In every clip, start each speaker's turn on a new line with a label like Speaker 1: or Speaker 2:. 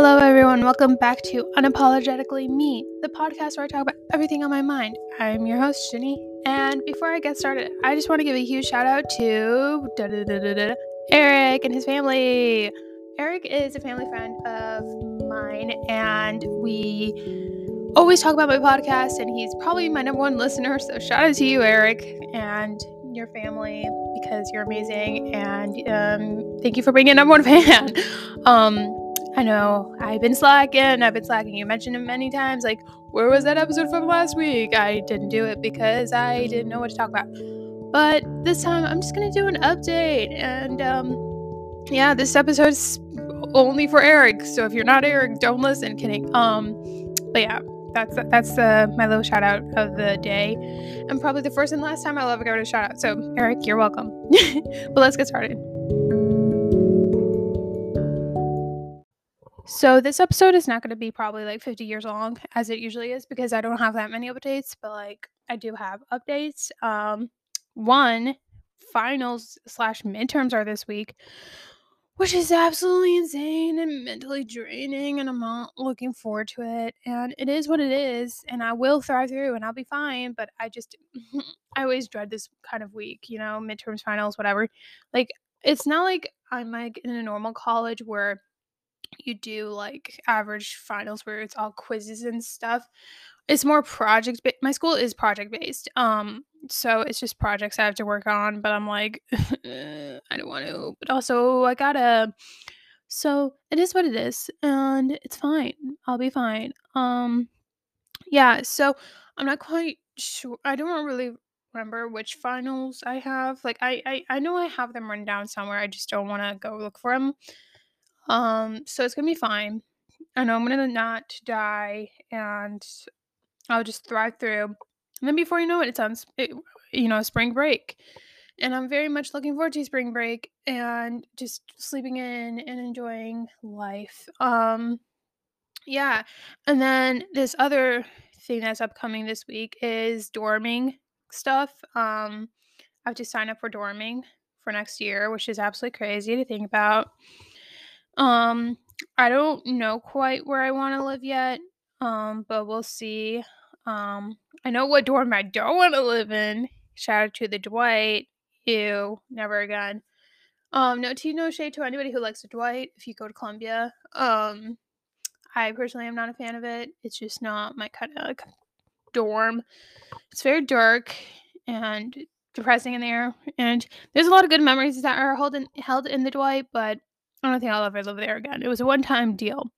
Speaker 1: Hello, everyone. Welcome back to Unapologetically Me, the podcast where I talk about everything on my mind. I'm your host, Shani. And before I get started, I just want to give a huge shout out to Eric and his family. Eric is a family friend of mine, and we always talk about my podcast, and he's probably my number one listener. So, shout out to you, Eric, and your family because you're amazing. And um, thank you for being a number one fan. Um, I know I've been slacking. I've been slacking. You mentioned it many times. Like, where was that episode from last week? I didn't do it because I didn't know what to talk about. But this time, I'm just gonna do an update. And um, yeah, this episode's only for Eric. So if you're not Eric, don't listen. Kidding. Um, but yeah, that's that's uh, my little shout out of the day, and probably the first and last time I'll ever give it a shout out. So Eric, you're welcome. but let's get started. So this episode is not going to be probably like 50 years long as it usually is because I don't have that many updates, but like I do have updates. Um one finals slash midterms are this week, which is absolutely insane and mentally draining and I'm not looking forward to it. And it is what it is, and I will thrive through and I'll be fine, but I just I always dread this kind of week, you know, midterms, finals, whatever. Like it's not like I'm like in a normal college where you do like average finals where it's all quizzes and stuff. It's more project my school is project based. Um so it's just projects I have to work on, but I'm like I don't want to. But also I got to so it is what it is and it's fine. I'll be fine. Um yeah, so I'm not quite sure. I don't really remember which finals I have. Like I I, I know I have them written down somewhere. I just don't want to go look for them. Um, so it's gonna be fine. I know I'm gonna not die, and I'll just thrive through. And then before you know it, it's on, it, you know, spring break, and I'm very much looking forward to spring break and just sleeping in and enjoying life. Um, yeah, and then this other thing that's upcoming this week is dorming stuff. Um, I have to sign up for dorming for next year, which is absolutely crazy to think about. Um, I don't know quite where I want to live yet. Um, but we'll see. Um, I know what dorm I don't want to live in. Shout out to the Dwight. Ew, never again. Um, no tea, no shade to anybody who likes the Dwight. If you go to Columbia, um, I personally am not a fan of it. It's just not my kind of like dorm. It's very dark and depressing in there, and there's a lot of good memories that are held in, held in the Dwight, but I don't think I'll ever live there again. It was a one time deal.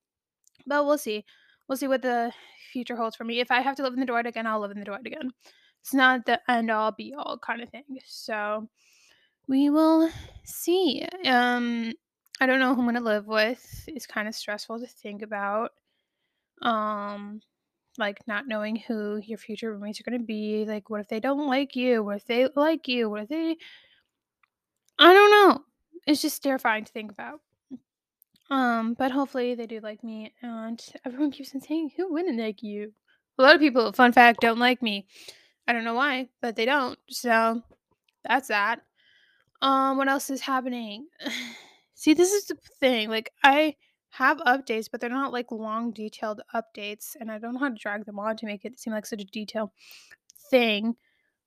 Speaker 1: But we'll see. We'll see what the future holds for me. If I have to live in the Dwight again, I'll live in the Dwight again. It's not the end all be all kind of thing. So we will see. Um I don't know who I'm gonna live with. It's kind of stressful to think about. Um like not knowing who your future roommates are gonna be. Like what if they don't like you? What if they like you? What if they I don't know. It's just terrifying to think about. Um, but hopefully they do like me, and everyone keeps on saying, "Who wouldn't like you?" A lot of people, fun fact, don't like me. I don't know why, but they don't. So that's that. Um, what else is happening? See, this is the thing. Like, I have updates, but they're not like long, detailed updates, and I don't know how to drag them on to make it seem like such a detailed thing.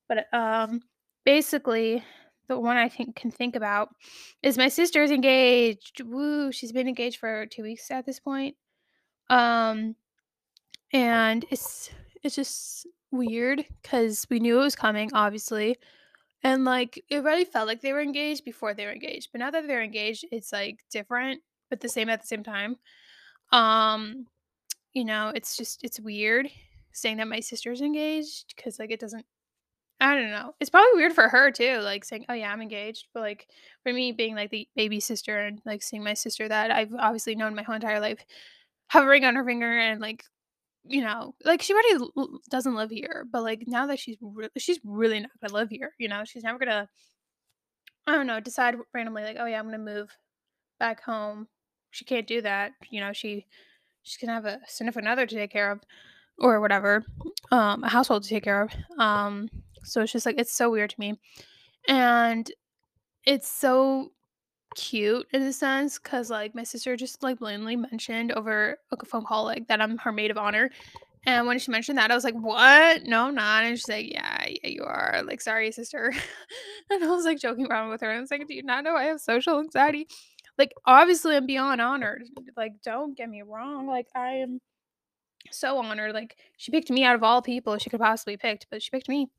Speaker 1: But um, basically, the one I think can think about is my sister's engaged. Woo, she's been engaged for two weeks at this point. Um, and it's it's just weird because we knew it was coming, obviously, and like it really felt like they were engaged before they were engaged. But now that they're engaged, it's like different, but the same at the same time. Um, you know, it's just it's weird saying that my sister's engaged because like it doesn't I don't know. It's probably weird for her too, like saying, "Oh yeah, I'm engaged." But like for me, being like the baby sister and like seeing my sister that I've obviously known my whole entire life, have a ring on her finger and like, you know, like she already l- doesn't live here, but like now that she's re- she's really not gonna live here. You know, she's never gonna. I don't know. Decide randomly like, "Oh yeah, I'm gonna move back home." She can't do that. You know, she she's gonna have a son significant other to take care of, or whatever, um, a household to take care of. Um so it's just like it's so weird to me. And it's so cute in a sense because like my sister just like blatantly mentioned over a phone call like that I'm her maid of honor. And when she mentioned that, I was like, "What? No, I'm not." And she's like, "Yeah, yeah, you are." Like, sorry, sister. and I was like joking around with her. And I was like, "Do you not know I have social anxiety?" Like, obviously, I'm beyond honored. Like, don't get me wrong. Like, I am so honored. Like, she picked me out of all people she could possibly picked, but she picked me.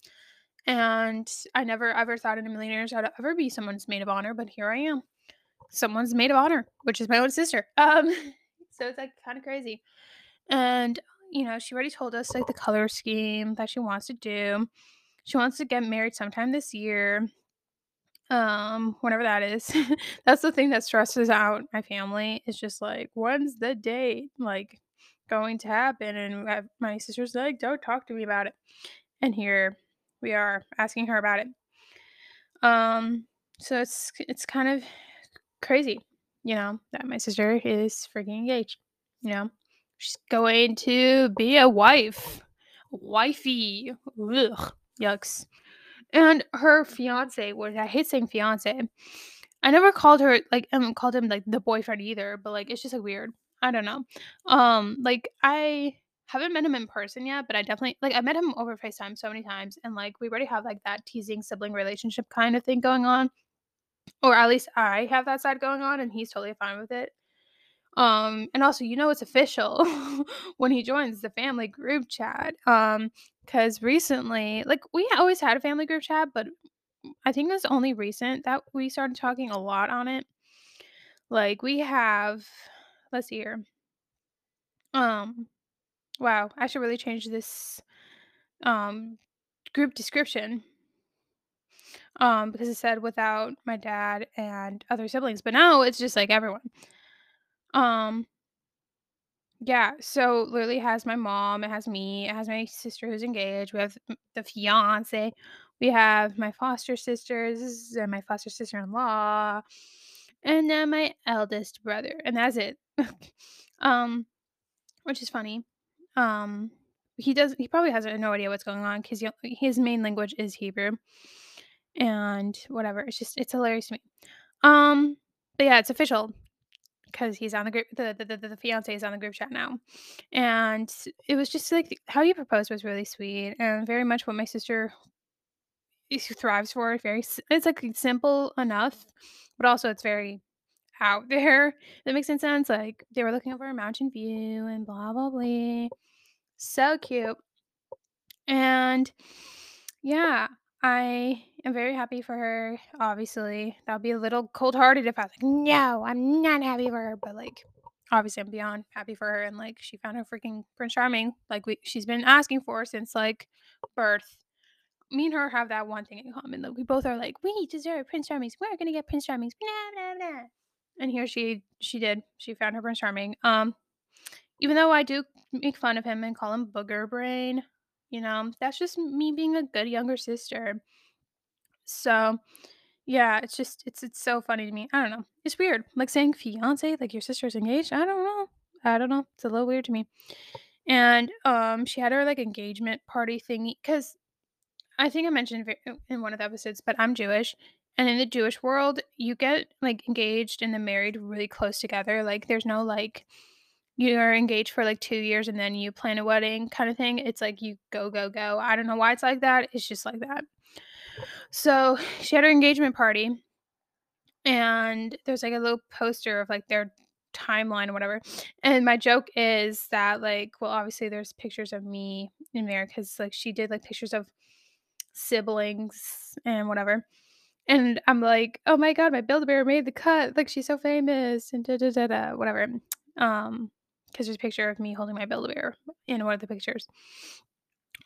Speaker 1: And I never ever thought in a million years I'd ever be someone's maid of honor, but here I am someone's maid of honor, which is my own sister. Um, so it's like kind of crazy. And you know, she already told us like the color scheme that she wants to do. She wants to get married sometime this year. Um, whenever that is. That's the thing that stresses out my family. It's just like, when's the date like going to happen? And my sister's like, don't talk to me about it. And here we are asking her about it. Um, so it's it's kind of crazy, you know, that my sister is freaking engaged. You know, she's going to be a wife, wifey. Ugh, yucks. And her fiance, which I hate saying fiance. I never called her like um called him like the boyfriend either, but like it's just like weird. I don't know. Um, like I haven't met him in person yet, but I definitely like I met him over FaceTime so many times, and like we already have like that teasing sibling relationship kind of thing going on. Or at least I have that side going on and he's totally fine with it. Um, and also, you know, it's official when he joins the family group chat. Um, because recently, like, we always had a family group chat, but I think it's only recent that we started talking a lot on it. Like, we have, let's see here. Um, wow, I should really change this um group description um because it said without my dad and other siblings but now it's just like everyone um Yeah, so literally has my mom, it has me, it has my sister who's engaged, we have the fiance, we have my foster sisters and my foster sister-in-law, and then my eldest brother, and that's it. um, which is funny. Um, he does he probably has no idea what's going on because his main language is Hebrew, and whatever. It's just it's hilarious to me. Um, but yeah, it's official because he's on the group the the, the the fiance is on the group chat now and it was just like how you proposed was really sweet and very much what my sister is- thrives for very it's like simple enough but also it's very out there that makes sense like they were looking over a mountain view and blah blah blah so cute and yeah I am very happy for her. Obviously, that would be a little cold hearted if I was like, no, I'm not happy for her. But like, obviously, I'm beyond happy for her. And like, she found her freaking Prince Charming, like we she's been asking for since like birth. Me and her have that one thing in common. Like, we both are like, we deserve Prince Charmings. We're gonna get Prince Charmings. Blah, blah, blah. And here she she did. She found her Prince Charming. Um, even though I do make fun of him and call him Booger Brain, you know, that's just me being a good younger sister. So, yeah, it's just it's it's so funny to me. I don't know. It's weird. Like saying fiance, like your sister's engaged. I don't know. I don't know. It's a little weird to me. And um she had her like engagement party thingy cuz I think I mentioned in one of the episodes, but I'm Jewish. And in the Jewish world, you get like engaged and then married really close together. Like there's no like you're engaged for like 2 years and then you plan a wedding kind of thing. It's like you go go go. I don't know why it's like that. It's just like that. So, she had her engagement party and there's like a little poster of like their timeline or whatever. And my joke is that like, well, obviously there's pictures of me in there because like she did like pictures of siblings and whatever. And I'm like, oh my god, my Build-A-Bear made the cut. Like she's so famous and da da da whatever. Um, because there's a picture of me holding my Build-A-Bear in one of the pictures.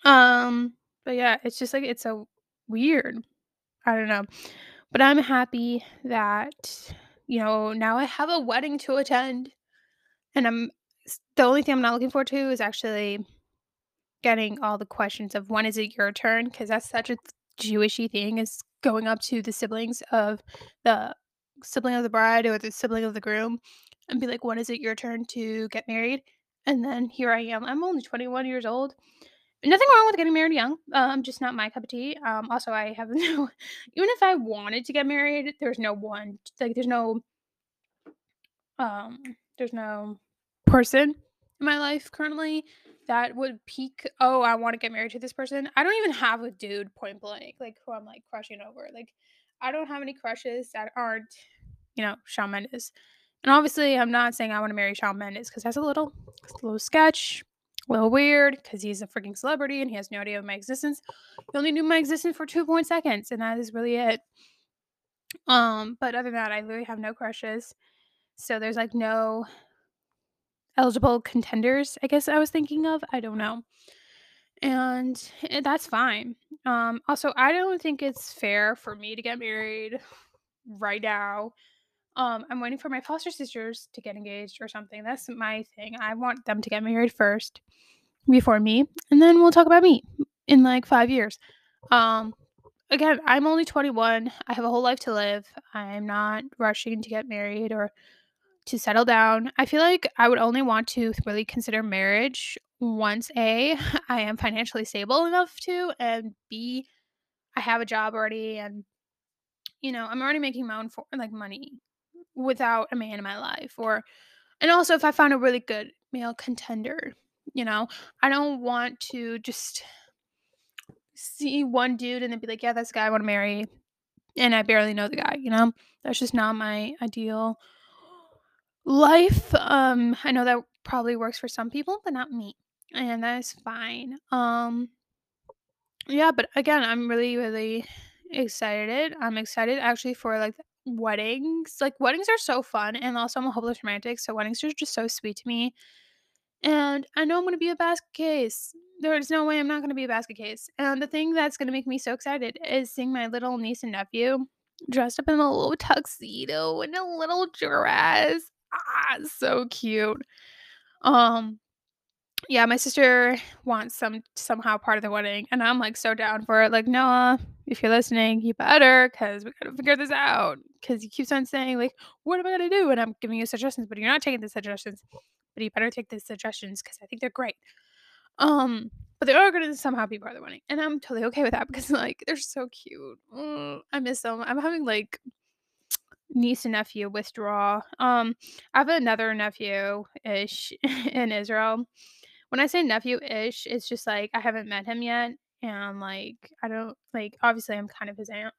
Speaker 1: Um, but yeah, it's just like it's so weird. I don't know. But I'm happy that, you know, now I have a wedding to attend. And I'm the only thing I'm not looking forward to is actually getting all the questions of when is it your turn? Because that's such a Jewishy thing is going up to the siblings of the sibling of the bride or the sibling of the groom and be like, when is it your turn to get married? And then here I am. I'm only 21 years old nothing wrong with getting married young. Um, just not my cup of tea. Um, also, I have no. Even if I wanted to get married, there's no one. Like, there's no. Um, there's no person in my life currently that would peak. Oh, I want to get married to this person. I don't even have a dude point blank, like who I'm like crushing over. Like, I don't have any crushes that aren't, you know, Shawn Mendes. And obviously, I'm not saying I want to marry Shawn Mendes because that's a little, a little sketch, a little weird because he's a freaking celebrity and he has no idea of my existence. He only knew my existence for two point seconds, and that is really it. Um, but other than that, I literally have no crushes. So there's like no eligible contenders, I guess I was thinking of. I don't know. And eh, that's fine. Um, also, I don't think it's fair for me to get married right now. Um, I'm waiting for my foster sisters to get engaged or something. That's my thing. I want them to get married first before me, and then we'll talk about me in like five years. Um, again, I'm only 21. I have a whole life to live. I'm not rushing to get married or to settle down. I feel like I would only want to really consider marriage once A, I am financially stable enough to, and B, I have a job already and you know, I'm already making my own for like money without a man in my life or and also if I find a really good male contender, you know, I don't want to just see one dude and then be like, yeah, that's the guy I want to marry and I barely know the guy, you know? That's just not my ideal life. Um I know that probably works for some people, but not me. And that is fine. Um yeah, but again, I'm really really excited. I'm excited actually for like weddings. Like weddings are so fun and also I'm a hopeless romantic, so weddings are just so sweet to me. And I know I'm to be a basket case. There's no way I'm not to be a basket case. And the thing that's to make me so excited is seeing my little niece and nephew dressed up in a little tuxedo and a little dress. Ah, so cute. Um, yeah, my sister wants some somehow part of the wedding, and I'm like so down for it. Like Noah, if you're listening, you better, cause we gotta figure this out. Cause he keeps on saying like, "What am I gonna do?" And I'm giving you suggestions, but you're not taking the suggestions. But you better take the suggestions because I think they're great. Um, but they are gonna somehow be part of the wedding, and I'm totally okay with that because like they're so cute. Mm, I miss them. I'm having like niece and nephew withdraw. Um, I have another nephew ish in Israel. When I say nephew ish, it's just like I haven't met him yet, and like I don't like. Obviously, I'm kind of his aunt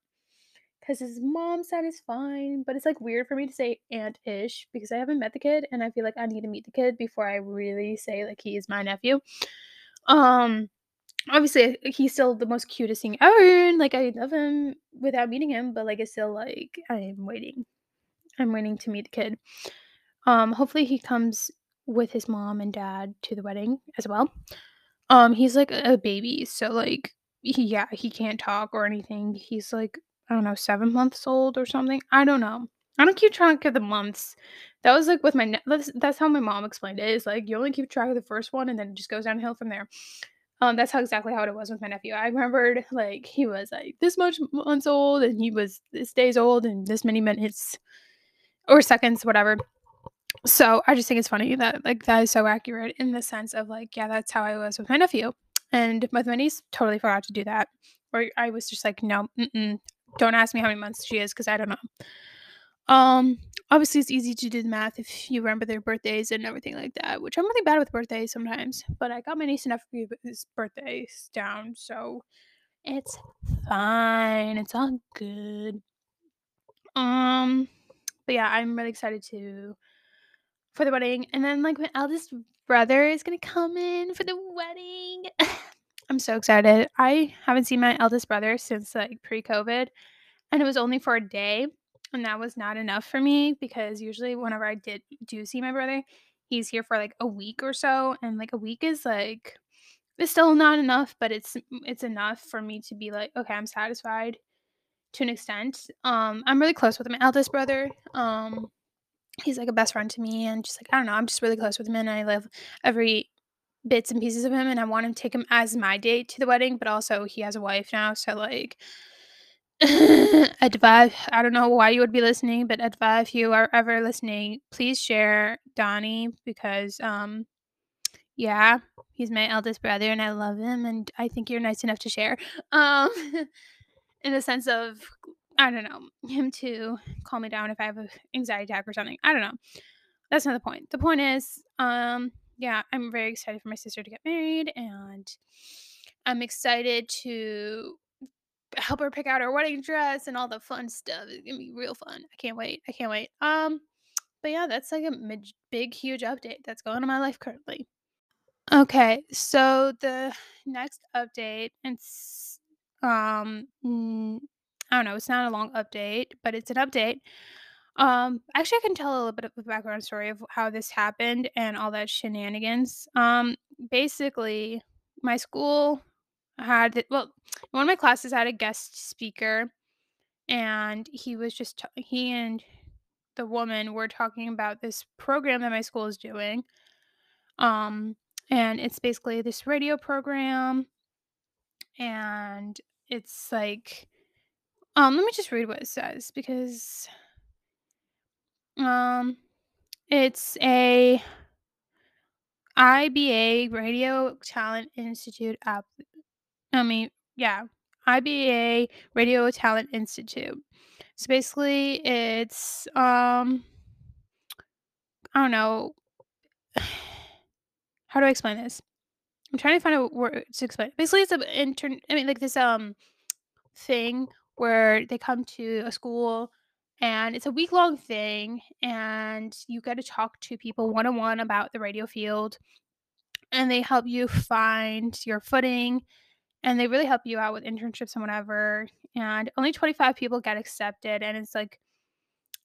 Speaker 1: because his mom side is fine, but it's like weird for me to say aunt ish because I haven't met the kid, and I feel like I need to meet the kid before I really say like he is my nephew. Um, obviously he's still the most cutest thing ever like i love him without meeting him but like it's still like i'm waiting i'm waiting to meet the kid. Um hopefully he comes with his mom and dad to the wedding as well. Um he's like a baby so like he, yeah he can't talk or anything he's like i don't know seven months old or something i don't know. I don't keep track of the months. That was like with my that's, that's how my mom explained it is like you only keep track of the first one and then it just goes downhill from there um, that's how exactly how it was with my nephew. I remembered like he was like this much months old and he was this days old and this many minutes or seconds, whatever. So I just think it's funny that like that is so accurate in the sense of like, yeah, that's how I was with my nephew. And with my niece, totally forgot to do that. Or I was just like, no, don't ask me how many months she is because I don't know. Um, obviously it's easy to do the math if you remember their birthdays and everything like that, which I'm really bad with birthdays sometimes. But I got my niece and nephew's birthdays down, so it's fine. It's all good. Um, but yeah, I'm really excited to for the wedding, and then like my eldest brother is gonna come in for the wedding. I'm so excited. I haven't seen my eldest brother since like pre-COVID, and it was only for a day and that was not enough for me because usually whenever I did do see my brother, he's here for like a week or so and like a week is like it's still not enough, but it's it's enough for me to be like, okay, I'm satisfied to an extent. Um I'm really close with my eldest brother. Um he's like a best friend to me and just like I don't know, I'm just really close with him and I love every bits and pieces of him and I want to take him as my date to the wedding, but also he has a wife now, so like Adva, I don't know why you would be listening, but Adva, if you are ever listening, please share Donnie because um Yeah, he's my eldest brother, and I love him, and I think you're nice enough to share. Um, in the sense of, I don't know, him to calm me down if I have an anxiety attack or something. I don't know. That's not the point. The point is, um, yeah, I'm very excited for my sister to get married, and I'm excited to help her pick out her wedding dress and all the fun stuff. It's gonna be real fun. I can't wait. I can't wait. Um, but yeah, that's like a mid- big, huge update that's going on in my life currently. Okay, so the next update, it's um, I don't know, it's not a long update, but it's an update. Um, actually, I can tell a little bit of the background story of how this happened and all that shenanigans. Um, basically, my school had well, one of my classes had a guest speaker, and he was just t- he and the woman were talking about this program that my school is doing. Um, and it's basically this radio program, and it's like, um, let me just read what it says because, um, it's a IBA Radio Talent Institute app. I mean, yeah, IBA Radio Talent Institute. So basically, it's um, I don't know. How do I explain this? I'm trying to find a word to explain. Basically, it's an intern. I mean, like this um thing where they come to a school and it's a week long thing and you get to talk to people one on one about the radio field and they help you find your footing and they really help you out with internships and whatever and only 25 people get accepted and it's like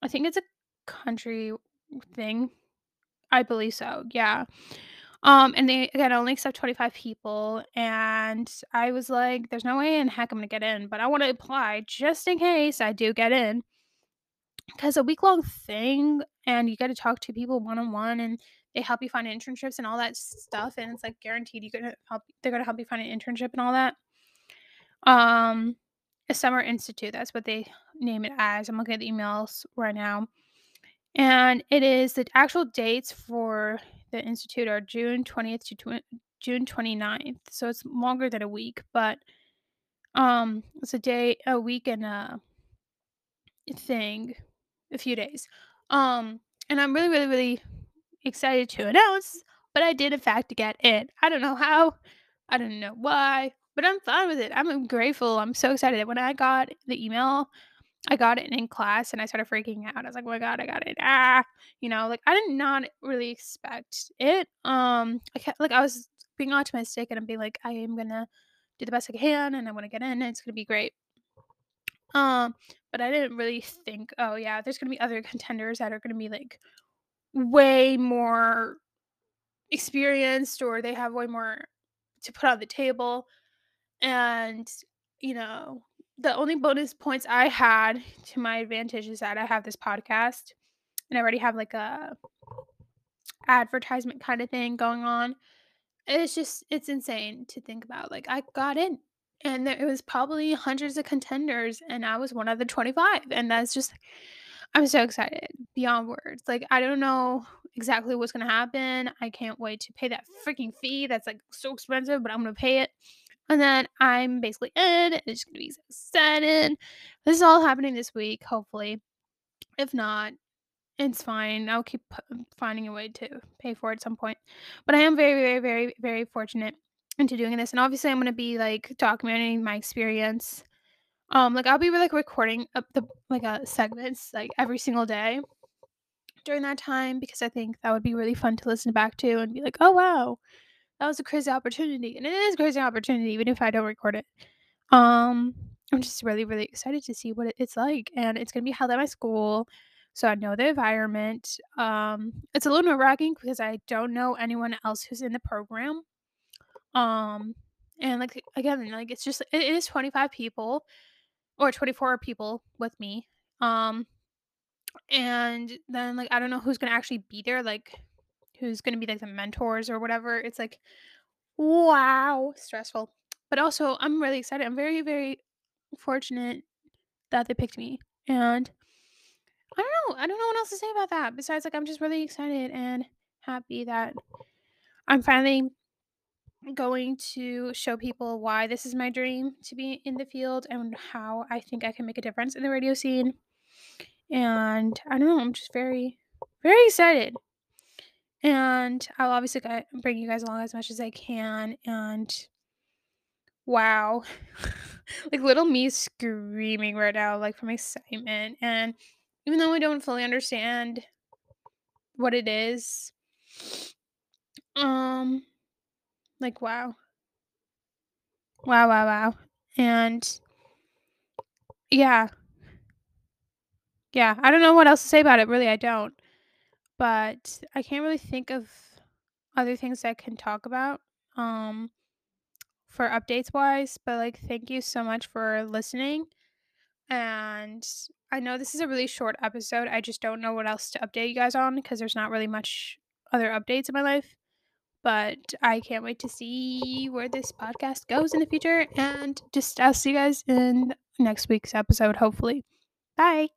Speaker 1: i think it's a country thing i believe so yeah um, and they again only accept 25 people, and I was like, "There's no way in heck I'm gonna get in, but I want to apply just in case I do get in." Because a week long thing, and you get to talk to people one on one, and they help you find internships and all that stuff, and it's like guaranteed you're gonna help. They're gonna help you find an internship and all that. Um, a summer institute. That's what they name it as. I'm looking at the emails right now. And it is the actual dates for the institute are June 20th to tw- June 29th. So it's longer than a week, but um it's a day, a week and a thing, a few days. Um and I'm really really really excited to announce, but I did in fact get it. I don't know how, I don't know why, but I'm fine with it. I'm grateful. I'm so excited that when I got the email I got it in class and I started freaking out. I was like, "Oh my god, I got it." Ah, you know, like I did not really expect it. Um, I kept, like I was being optimistic and I'm being like, I am gonna do the best I can and I want to get in and it's gonna be great. Um, but I didn't really think, oh yeah, there's gonna be other contenders that are gonna be like way more experienced or they have way more to put on the table. And you know, the only bonus points I had to my advantage is that I have this podcast and I already have like a advertisement kind of thing going on. It's just it's insane to think about. Like I got in and there it was probably hundreds of contenders and I was one of the 25 and that's just I'm so excited beyond words. Like I don't know exactly what's going to happen. I can't wait to pay that freaking fee that's like so expensive, but I'm going to pay it. And then I'm basically in. It's gonna be so excited. This is all happening this week, hopefully. If not, it's fine. I'll keep finding a way to pay for it at some point. But I am very, very, very, very fortunate into doing this. And obviously, I'm gonna be like documenting my experience. Um, like I'll be like recording up the like uh segments like every single day during that time because I think that would be really fun to listen back to and be like, oh wow, that was a crazy opportunity, and it is a crazy opportunity even if I don't record it. Um, I'm just really, really excited to see what it's like, and it's gonna be held at my school, so I know the environment. Um, it's a little nerve wracking because I don't know anyone else who's in the program. Um, and like again, like it's just it is 25 people or 24 people with me. Um, and then like I don't know who's gonna actually be there, like who's gonna be like the mentors or whatever. It's like Wow, stressful. But also, I'm really excited. I'm very, very fortunate that they picked me. And I don't know. I don't know what else to say about that. Besides, like, I'm just really excited and happy that I'm finally going to show people why this is my dream to be in the field and how I think I can make a difference in the radio scene. And I don't know, I'm just very, very excited. And I'll obviously bring you guys along as much as I can. And wow, like little me screaming right now, like from excitement. And even though I don't fully understand what it is, um, like wow, wow, wow, wow, and yeah, yeah, I don't know what else to say about it. Really, I don't. But I can't really think of other things I can talk about. Um, for updates wise, but like thank you so much for listening. And I know this is a really short episode. I just don't know what else to update you guys on because there's not really much other updates in my life. But I can't wait to see where this podcast goes in the future. And just I'll see you guys in next week's episode, hopefully. Bye.